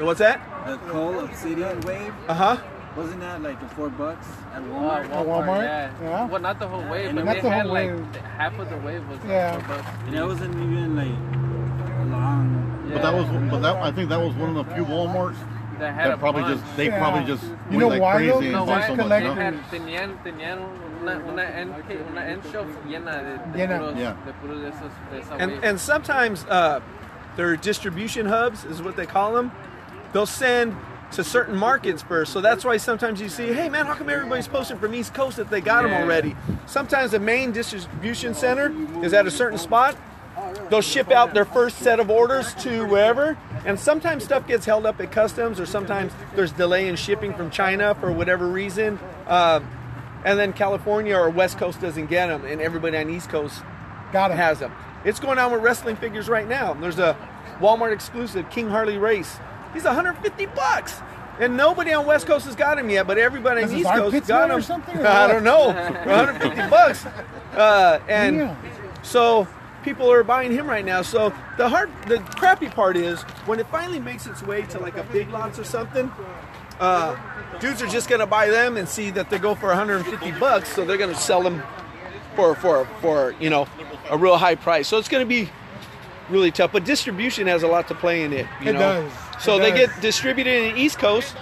Speaker 9: What's that?
Speaker 8: the Cole Obsidian wave,
Speaker 9: Uh huh.
Speaker 8: wasn't that like the four bucks at Walmart?
Speaker 2: At Walmart?
Speaker 1: Yeah.
Speaker 2: Yeah.
Speaker 1: Well, not the whole wave,
Speaker 8: And
Speaker 1: but
Speaker 2: not
Speaker 1: they
Speaker 2: the
Speaker 1: had
Speaker 2: whole
Speaker 1: like
Speaker 2: wave.
Speaker 1: half of the wave was
Speaker 2: Yeah.
Speaker 1: like four bucks.
Speaker 8: And that wasn't even like long. Yeah.
Speaker 5: But that was, but that I think that was one of the few WalMarts
Speaker 1: that had
Speaker 5: That probably
Speaker 1: bunch.
Speaker 5: just they
Speaker 2: Yeah.
Speaker 5: probably just
Speaker 2: You
Speaker 5: went
Speaker 2: know
Speaker 5: like
Speaker 2: why,
Speaker 5: crazy
Speaker 2: though?
Speaker 5: and
Speaker 1: No,
Speaker 2: It's
Speaker 1: why?
Speaker 5: so
Speaker 2: just
Speaker 5: much.
Speaker 1: They
Speaker 5: ¿no?
Speaker 1: had, tenían, tenían una, una, end, una end shelf llena de, de
Speaker 2: Llena.
Speaker 1: puros,
Speaker 5: Yeah.
Speaker 1: de puros de esos, de esa
Speaker 9: and
Speaker 1: wave.
Speaker 9: and sometimes uh, their distribution hubs is what they call them. They'll send to certain markets first, so that's why sometimes you see, hey man, how come everybody's posting from East Coast if they got them already? Sometimes the main distribution center is at a certain spot. They'll ship out their first set of orders to wherever, and sometimes stuff gets held up at customs, or sometimes there's delay in shipping from China for whatever reason. Uh, and then California or West Coast doesn't get them, and everybody on East Coast
Speaker 2: Got it.
Speaker 9: has them. It's going on with wrestling figures right now. There's a Walmart exclusive King Harley Race. He's 150 bucks. And nobody on West Coast has got him yet, but everybody on East Coast got him.
Speaker 2: or something, or
Speaker 9: I don't know. 150 bucks. Uh, and
Speaker 2: Yeah.
Speaker 9: so people are buying him right now. So the hard, the crappy part is when it finally makes its way to like a big lots or something. Uh, dudes are just gonna buy them and see that they go for 150 bucks, so they're gonna sell them for for for you know a real high price. So it's gonna be really tough. But distribution has a lot to play in it. You
Speaker 2: It
Speaker 9: know?
Speaker 2: does.
Speaker 9: So
Speaker 2: It
Speaker 9: they
Speaker 2: does.
Speaker 9: get distributed in the East Coast,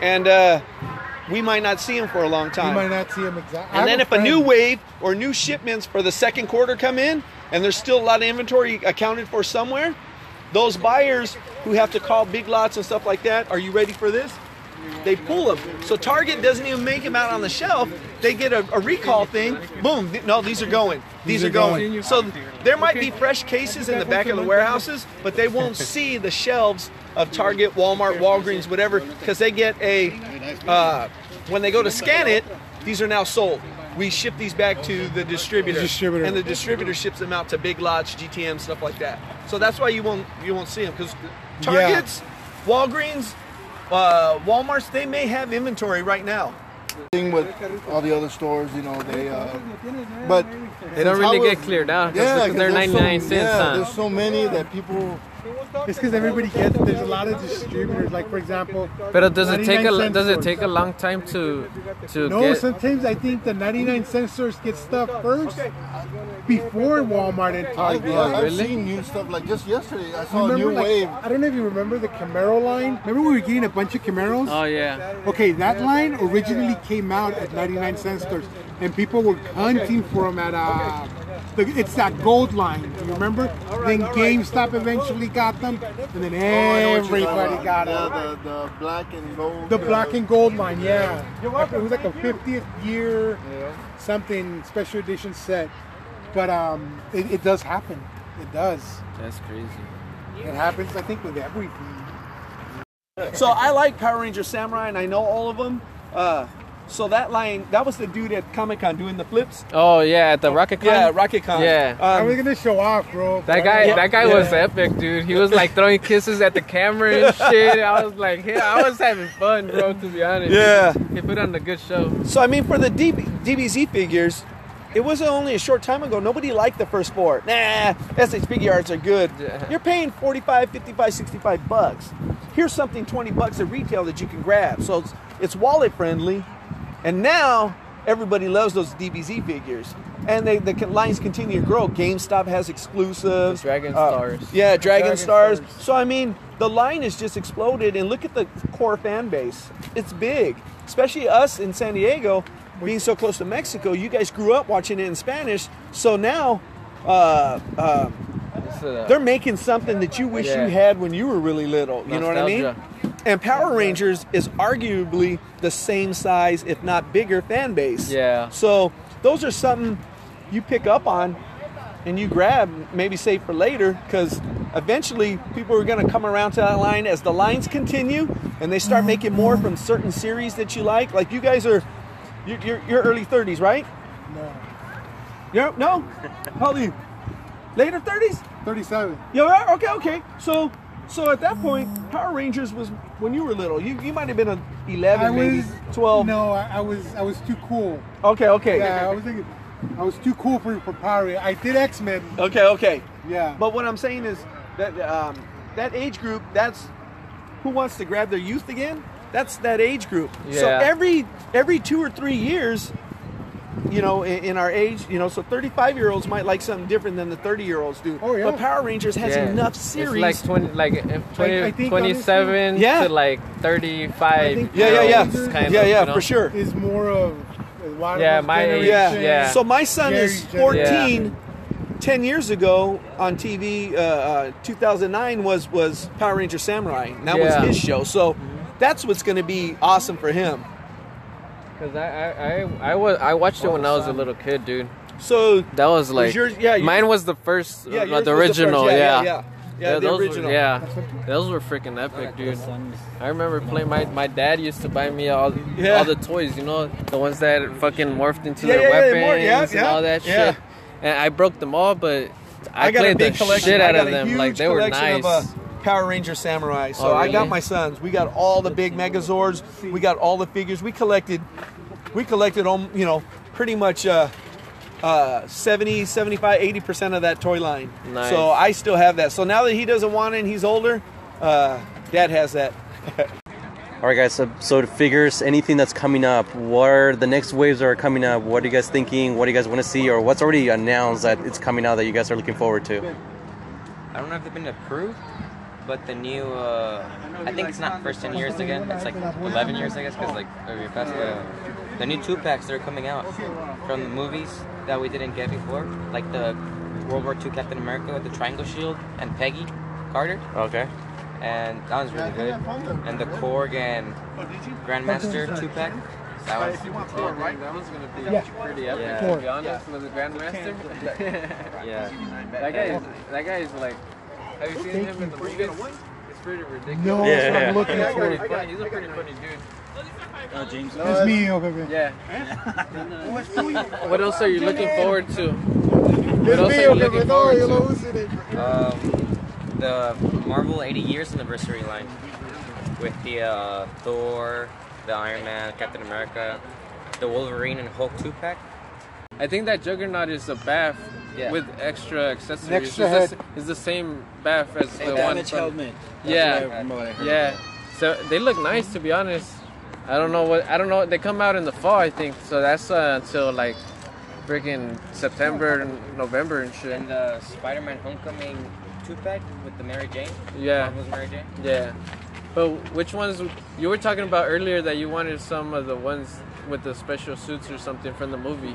Speaker 9: and uh, we might not see them for a long time.
Speaker 2: might not see them exactly.
Speaker 9: And then if a new wave or new shipments for the second quarter come in, and there's still a lot of inventory accounted for somewhere, those buyers who have to call big lots and stuff like that, are you ready for this? They pull them. So Target doesn't even make them out on the shelf. They get a, a recall thing. Boom. No, these are going. These, are going. So there might be fresh cases in the back of the warehouses, but they won't see the shelves of Target, Walmart, Walgreens, whatever, because they get a. Uh, when they go to scan it, these are now sold. We ship these back to the distributor,
Speaker 2: distributor.
Speaker 9: and the distributor ships them out to Big Lots, GTM, stuff like that. So that's why you won't you won't see them because Targets, Walgreens, uh, WalMarts, they may have inventory right now.
Speaker 4: Thing with all the other stores, you know, they. Uh, but
Speaker 1: They don't really
Speaker 4: was-
Speaker 1: get cleared out because
Speaker 4: Yeah, 'cause
Speaker 1: they're
Speaker 4: there's
Speaker 1: 99
Speaker 4: so,
Speaker 1: cents.
Speaker 4: Yeah,
Speaker 1: huh?
Speaker 4: there's so many that people.
Speaker 2: It's because everybody gets. There's a lot of distributors. Like for example.
Speaker 1: But does it take a
Speaker 2: cent
Speaker 1: does it take a long time to to
Speaker 2: No,
Speaker 1: get?
Speaker 2: sometimes I think the 99 cent stores get stuff first before Walmart and
Speaker 4: I,
Speaker 2: Target.
Speaker 4: yeah, I've
Speaker 1: really?
Speaker 4: seen new stuff like just yesterday. I saw a new
Speaker 2: like,
Speaker 4: wave.
Speaker 2: I don't know if you remember the Camaro line. Remember we were getting a bunch of Camaros?
Speaker 1: Oh yeah.
Speaker 2: Okay, that line originally came out at 99 cent stores, and people were hunting for them at uh, the, it's that gold line. Do you remember? Then GameStop eventually got them, and then
Speaker 4: Oh, I know what you're talking
Speaker 2: everybody
Speaker 4: about.
Speaker 2: got
Speaker 4: yeah,
Speaker 2: them.
Speaker 4: the, the black and gold.
Speaker 2: The
Speaker 4: uh,
Speaker 2: black and gold line, yeah. It was like a 50th year something special edition set, but um, it, it does happen. It does.
Speaker 1: That's crazy.
Speaker 2: It happens, I think, with everything.
Speaker 9: So I like Power Ranger Samurai, and I know all of them. Uh, so that line, that was the dude at Comic Con doing the flips.
Speaker 1: Oh yeah, at the Rocket Con.
Speaker 9: Yeah, Rocket Con.
Speaker 1: Yeah.
Speaker 2: I
Speaker 9: Um,
Speaker 2: was gonna show off, bro.
Speaker 1: That guy, that guy
Speaker 9: Yeah.
Speaker 1: was epic, dude. He was like throwing kisses at the camera and shit. I was like, yeah, I was having fun, bro. To be honest.
Speaker 9: Yeah.
Speaker 1: He put on a good show.
Speaker 9: So I mean, for the DB, DBZ figures, it was only a short time ago. Nobody liked the first four. Nah, SH Figuarts are good. You're paying 45, 55, 65 bucks. Here's something 20 bucks at retail that you can grab. So it's, it's wallet friendly. And now everybody loves those DBZ figures. And they, the lines continue to grow. GameStop has exclusives.
Speaker 1: The Dragon
Speaker 9: Uh,
Speaker 1: Stars.
Speaker 9: Yeah, Dragon,
Speaker 2: Dragon
Speaker 9: Stars.
Speaker 2: Stars.
Speaker 9: So I mean, the line has just exploded, and look at the core fan base. It's big, especially us in San Diego, being so close to Mexico. You guys grew up watching it in Spanish, so now uh, uh, they're making something that you wish
Speaker 1: Yeah.
Speaker 9: you had when you were really little. You know what I mean? And Power Rangers is arguably the same size, if not bigger, fan base.
Speaker 1: Yeah.
Speaker 9: So those are something you pick up on and you grab, maybe save for later, because eventually people are going to come around to that line as the lines continue and they start making more from certain series that you like. Like you guys are, you're, you're, you're early 30s, right?
Speaker 2: No.
Speaker 9: You're, no? How old are you? Later 30s?
Speaker 2: 37.
Speaker 9: You right? Okay, okay. So, so at that point, Power Rangers was when you were little. You you might have been a 11,
Speaker 2: I
Speaker 9: maybe
Speaker 2: was
Speaker 9: 12.
Speaker 2: No, I, I was I was too cool.
Speaker 9: Okay, okay.
Speaker 2: Yeah, I was thinking I was too cool for for Power. Rangers. I did X Men.
Speaker 9: Okay, okay.
Speaker 2: Yeah.
Speaker 9: But what I'm saying is that um, that age group, that's who wants to grab their youth again. That's that age group. So every every two or three years, you know, in, in our age, you know, so 35 year olds might like something different than the 30 year olds do.
Speaker 2: Oh, yeah.
Speaker 9: But Power Rangers has
Speaker 1: Yeah.
Speaker 9: enough
Speaker 1: It's
Speaker 9: series.
Speaker 1: like 20, like uh, 20,
Speaker 2: I think
Speaker 1: 27
Speaker 9: Yeah.
Speaker 1: to like 35.
Speaker 9: yeah, yeah, yeah,
Speaker 1: kind
Speaker 9: yeah,
Speaker 1: of,
Speaker 9: yeah,
Speaker 1: you know?
Speaker 9: for sure.
Speaker 2: Is more of
Speaker 1: Yeah,
Speaker 2: West
Speaker 1: my age.
Speaker 9: Yeah.
Speaker 1: Yeah.
Speaker 9: So my son
Speaker 2: Gary's
Speaker 9: is
Speaker 2: generation.
Speaker 9: 14. 10 years ago on TV, uh, uh, 2009 was was Power Ranger Samurai. And that
Speaker 1: Yeah.
Speaker 9: was his show. So that's what's going to be awesome for him.
Speaker 1: Cause I, I, I, I was I watched it when I was a little kid, dude.
Speaker 9: So
Speaker 1: That was like
Speaker 9: yours- yeah, yours-
Speaker 1: mine was the first,
Speaker 9: yeah,
Speaker 1: uh,
Speaker 9: yours
Speaker 1: the
Speaker 9: was
Speaker 1: original,
Speaker 9: first.
Speaker 1: yeah.
Speaker 9: yeah, yeah, yeah, the
Speaker 1: those
Speaker 9: original.
Speaker 1: Were, yeah, those were freaking epic, dude. I remember playing. My my dad used to buy me all
Speaker 9: Yeah.
Speaker 1: all the toys, you know, the ones that fucking morphed into
Speaker 9: Yeah,
Speaker 1: their
Speaker 9: yeah, yeah,
Speaker 1: weapons
Speaker 9: more- yeah,
Speaker 1: and all that
Speaker 9: yeah.
Speaker 1: shit. And I broke them all, but I,
Speaker 9: I got a
Speaker 1: played
Speaker 9: big
Speaker 1: the
Speaker 9: collection.
Speaker 1: shit
Speaker 9: I
Speaker 1: out
Speaker 9: got
Speaker 1: of them. Like they were
Speaker 9: collection
Speaker 1: nice.
Speaker 9: Of, uh, Power Ranger Samurai. So
Speaker 1: Oh,
Speaker 9: I got my sons. We got all the big Megazords. We got all the figures. We collected. We collected on you know pretty much uh, uh, 70, 75, 80 percent of that toy line.
Speaker 1: Nice.
Speaker 9: So I still have that. So now that he doesn't want it and he's older, uh, Dad has that.
Speaker 3: All right, guys. So, so the figures, anything that's coming up, what are the next waves that are coming up? What are you guys thinking? What do you guys want to see, or what's already announced that it's coming out that you guys are looking forward to?
Speaker 6: I don't know if they've been approved, but the new, uh, I think it's not first 10 years again. It's like 11 years, I guess, because like very fast. Uh, the new two packs that are coming out from the movies that we didn't get before, like the World War II Captain America with the triangle shield and Peggy Carter,
Speaker 3: Okay.
Speaker 6: and that was really good. And the Korg and Grandmaster two pack. That was
Speaker 1: That was gonna be
Speaker 2: Yeah.
Speaker 1: pretty epic,
Speaker 6: Yeah.
Speaker 1: to be honest, with the Grandmaster.
Speaker 6: yeah.
Speaker 1: that guy, is, that guy is like. Have you seen him in the movies? It's pretty ridiculous.
Speaker 2: No,
Speaker 3: Yeah,
Speaker 2: that's what
Speaker 3: yeah.
Speaker 2: I'm looking
Speaker 1: He's pretty
Speaker 2: for.
Speaker 1: funny. He's a pretty funny dude.
Speaker 8: Oh, James.
Speaker 2: It's me. Okay, okay.
Speaker 1: Yeah. what else are you looking forward to? What else are you looking forward to?
Speaker 2: who's in it.
Speaker 6: Um, the Marvel 80 years anniversary line with the uh, Thor, the Iron Man, Captain America, the Wolverine and Hulk two pack.
Speaker 1: I think that Juggernaut is a bath
Speaker 6: Yeah.
Speaker 1: with extra accessories.
Speaker 2: An extra
Speaker 1: it's, the,
Speaker 2: head.
Speaker 1: it's the same bath as the one
Speaker 8: Damage
Speaker 1: from.
Speaker 8: helmet. That's
Speaker 1: Yeah.
Speaker 8: what I- what I heard.
Speaker 1: Yeah. So they look nice to be honest. I don't know what I don't know. They come out in the fall, I think. So that's uh, until like freaking September, and November and shit.
Speaker 6: And the Spider-Man Homecoming two pack with the Mary Jane.
Speaker 1: Yeah.
Speaker 6: Marvel's Mary Jane.
Speaker 1: Yeah. But which ones you were talking about earlier that you wanted some of the ones with the special suits or something from the movie?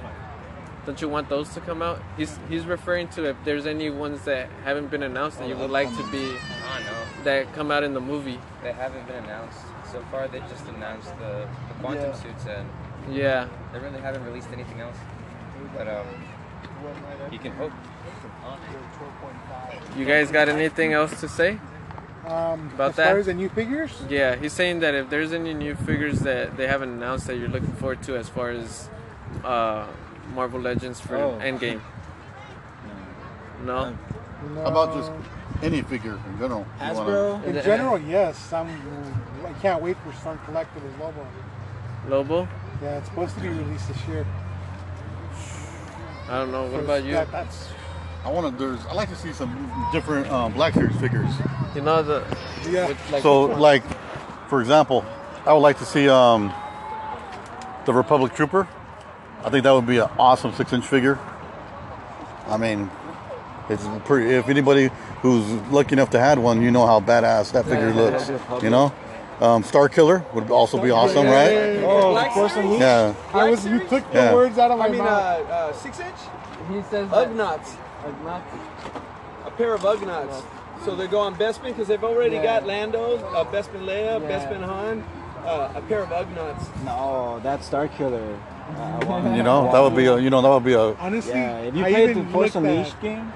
Speaker 1: Don't you want those to come out? He's he's referring to if there's any ones that haven't been announced that you would like to be
Speaker 6: I don't know.
Speaker 1: that come out in the movie.
Speaker 6: They haven't been announced so far. They just announced the, the quantum
Speaker 2: Yeah.
Speaker 6: suits, and
Speaker 1: Yeah.
Speaker 6: they really haven't released anything else. But um, you can hope.
Speaker 1: You guys got anything else to say?
Speaker 2: Um,
Speaker 1: About
Speaker 2: as
Speaker 1: that?
Speaker 2: far as the new figures,
Speaker 1: Yeah, he's saying that if there's any new figures that they haven't announced that you're looking forward to as far as uh, Marvel Legends for
Speaker 8: Oh.
Speaker 1: Endgame. No?
Speaker 2: no,
Speaker 5: How about just any figure in general? you wanna-
Speaker 8: Hasbro.
Speaker 2: in general, yes. I'm. I can't wait for Sun Collectibles Lobo.
Speaker 1: Lobo?
Speaker 2: Yeah, it's supposed to be released this year.
Speaker 1: I don't know. What about you?
Speaker 2: That, that's
Speaker 5: I want to. There's. I like to see some different um, Black Series figures.
Speaker 1: You know the.
Speaker 2: yeah.
Speaker 1: with, like,
Speaker 5: so, like, for example, I would like to see um, the Republic Trooper. I think that would be an awesome six-inch figure. I mean, it's pretty. If anybody who's lucky enough to had one, you know how badass that figure looks. You know, um, Starkiller would also be awesome, right?
Speaker 2: Oh, of course, I'm
Speaker 5: Yeah.
Speaker 2: I was. You took the
Speaker 5: Yeah.
Speaker 2: words out of my mouth.
Speaker 9: I mean, uh,
Speaker 2: mouth.
Speaker 9: uh, six inch
Speaker 1: he says
Speaker 9: Ugnaughts. A pair of Ugnaughts. So they go on Bespin because they've already got Lando, uh, Bespin Leia, Bespin Han, uh, a pair of Ugnaughts.
Speaker 8: No, that's Star Killer. Uh,
Speaker 5: You know, that would be a. You know, that would be a.
Speaker 2: Honestly,
Speaker 8: Yeah, if you
Speaker 2: I
Speaker 8: played
Speaker 2: even
Speaker 8: the Force
Speaker 2: looked at-
Speaker 8: Unleashed game,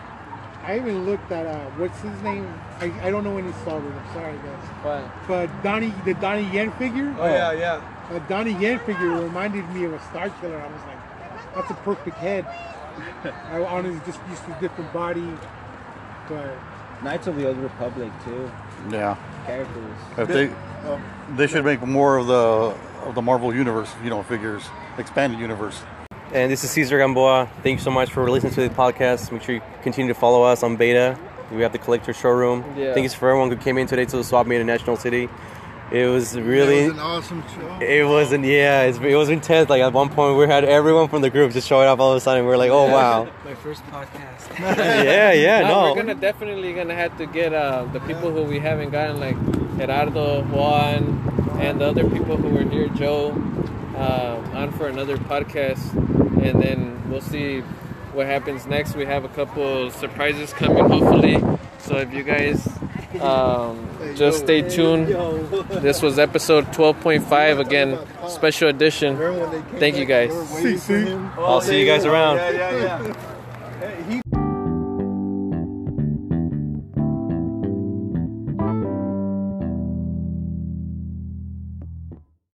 Speaker 2: I even looked at uh, what's his name. I, I don't know any Star Wars. I'm sorry, guys.
Speaker 1: But
Speaker 2: But Donnie, the Donnie Yen figure.
Speaker 9: Oh, yeah, yeah.
Speaker 2: The Donnie Yen figure reminded me of a Star Killer. I was like, that's a perfect head. I honestly just used a different body, but
Speaker 8: Knights of the Old Republic too.
Speaker 5: Yeah.
Speaker 8: Characters.
Speaker 5: If they, they should make more of the of the Marvel universe. You know, figures, expanded universe.
Speaker 3: And this is Cesar Gamboa. Thank you so much for listening to the podcast. Make sure you continue to follow us on Beta. We have the collector showroom.
Speaker 1: Yeah.
Speaker 3: Thank you for everyone who came in today to the Swap Meet in National City. It was really.
Speaker 4: It was an awesome show.
Speaker 3: It wasn't. Yeah, it's, it was intense. Like at one point, we had everyone from the group just showing up all of a sudden. We are like, "Oh wow!"
Speaker 8: My first podcast.
Speaker 3: yeah, yeah,
Speaker 1: No,
Speaker 3: no.
Speaker 1: we're gonna definitely gonna have to get uh, the people who we haven't gotten, like Gerardo, Juan, and the other people who were here, Joe, uh, on for another podcast, and then we'll see what happens next. We have a couple surprises coming, hopefully. So if you guys um, just stay tuned. This was episode 12.5 again, special edition. Thank you guys.
Speaker 3: I'll see you guys around.
Speaker 9: Yeah, yeah, yeah.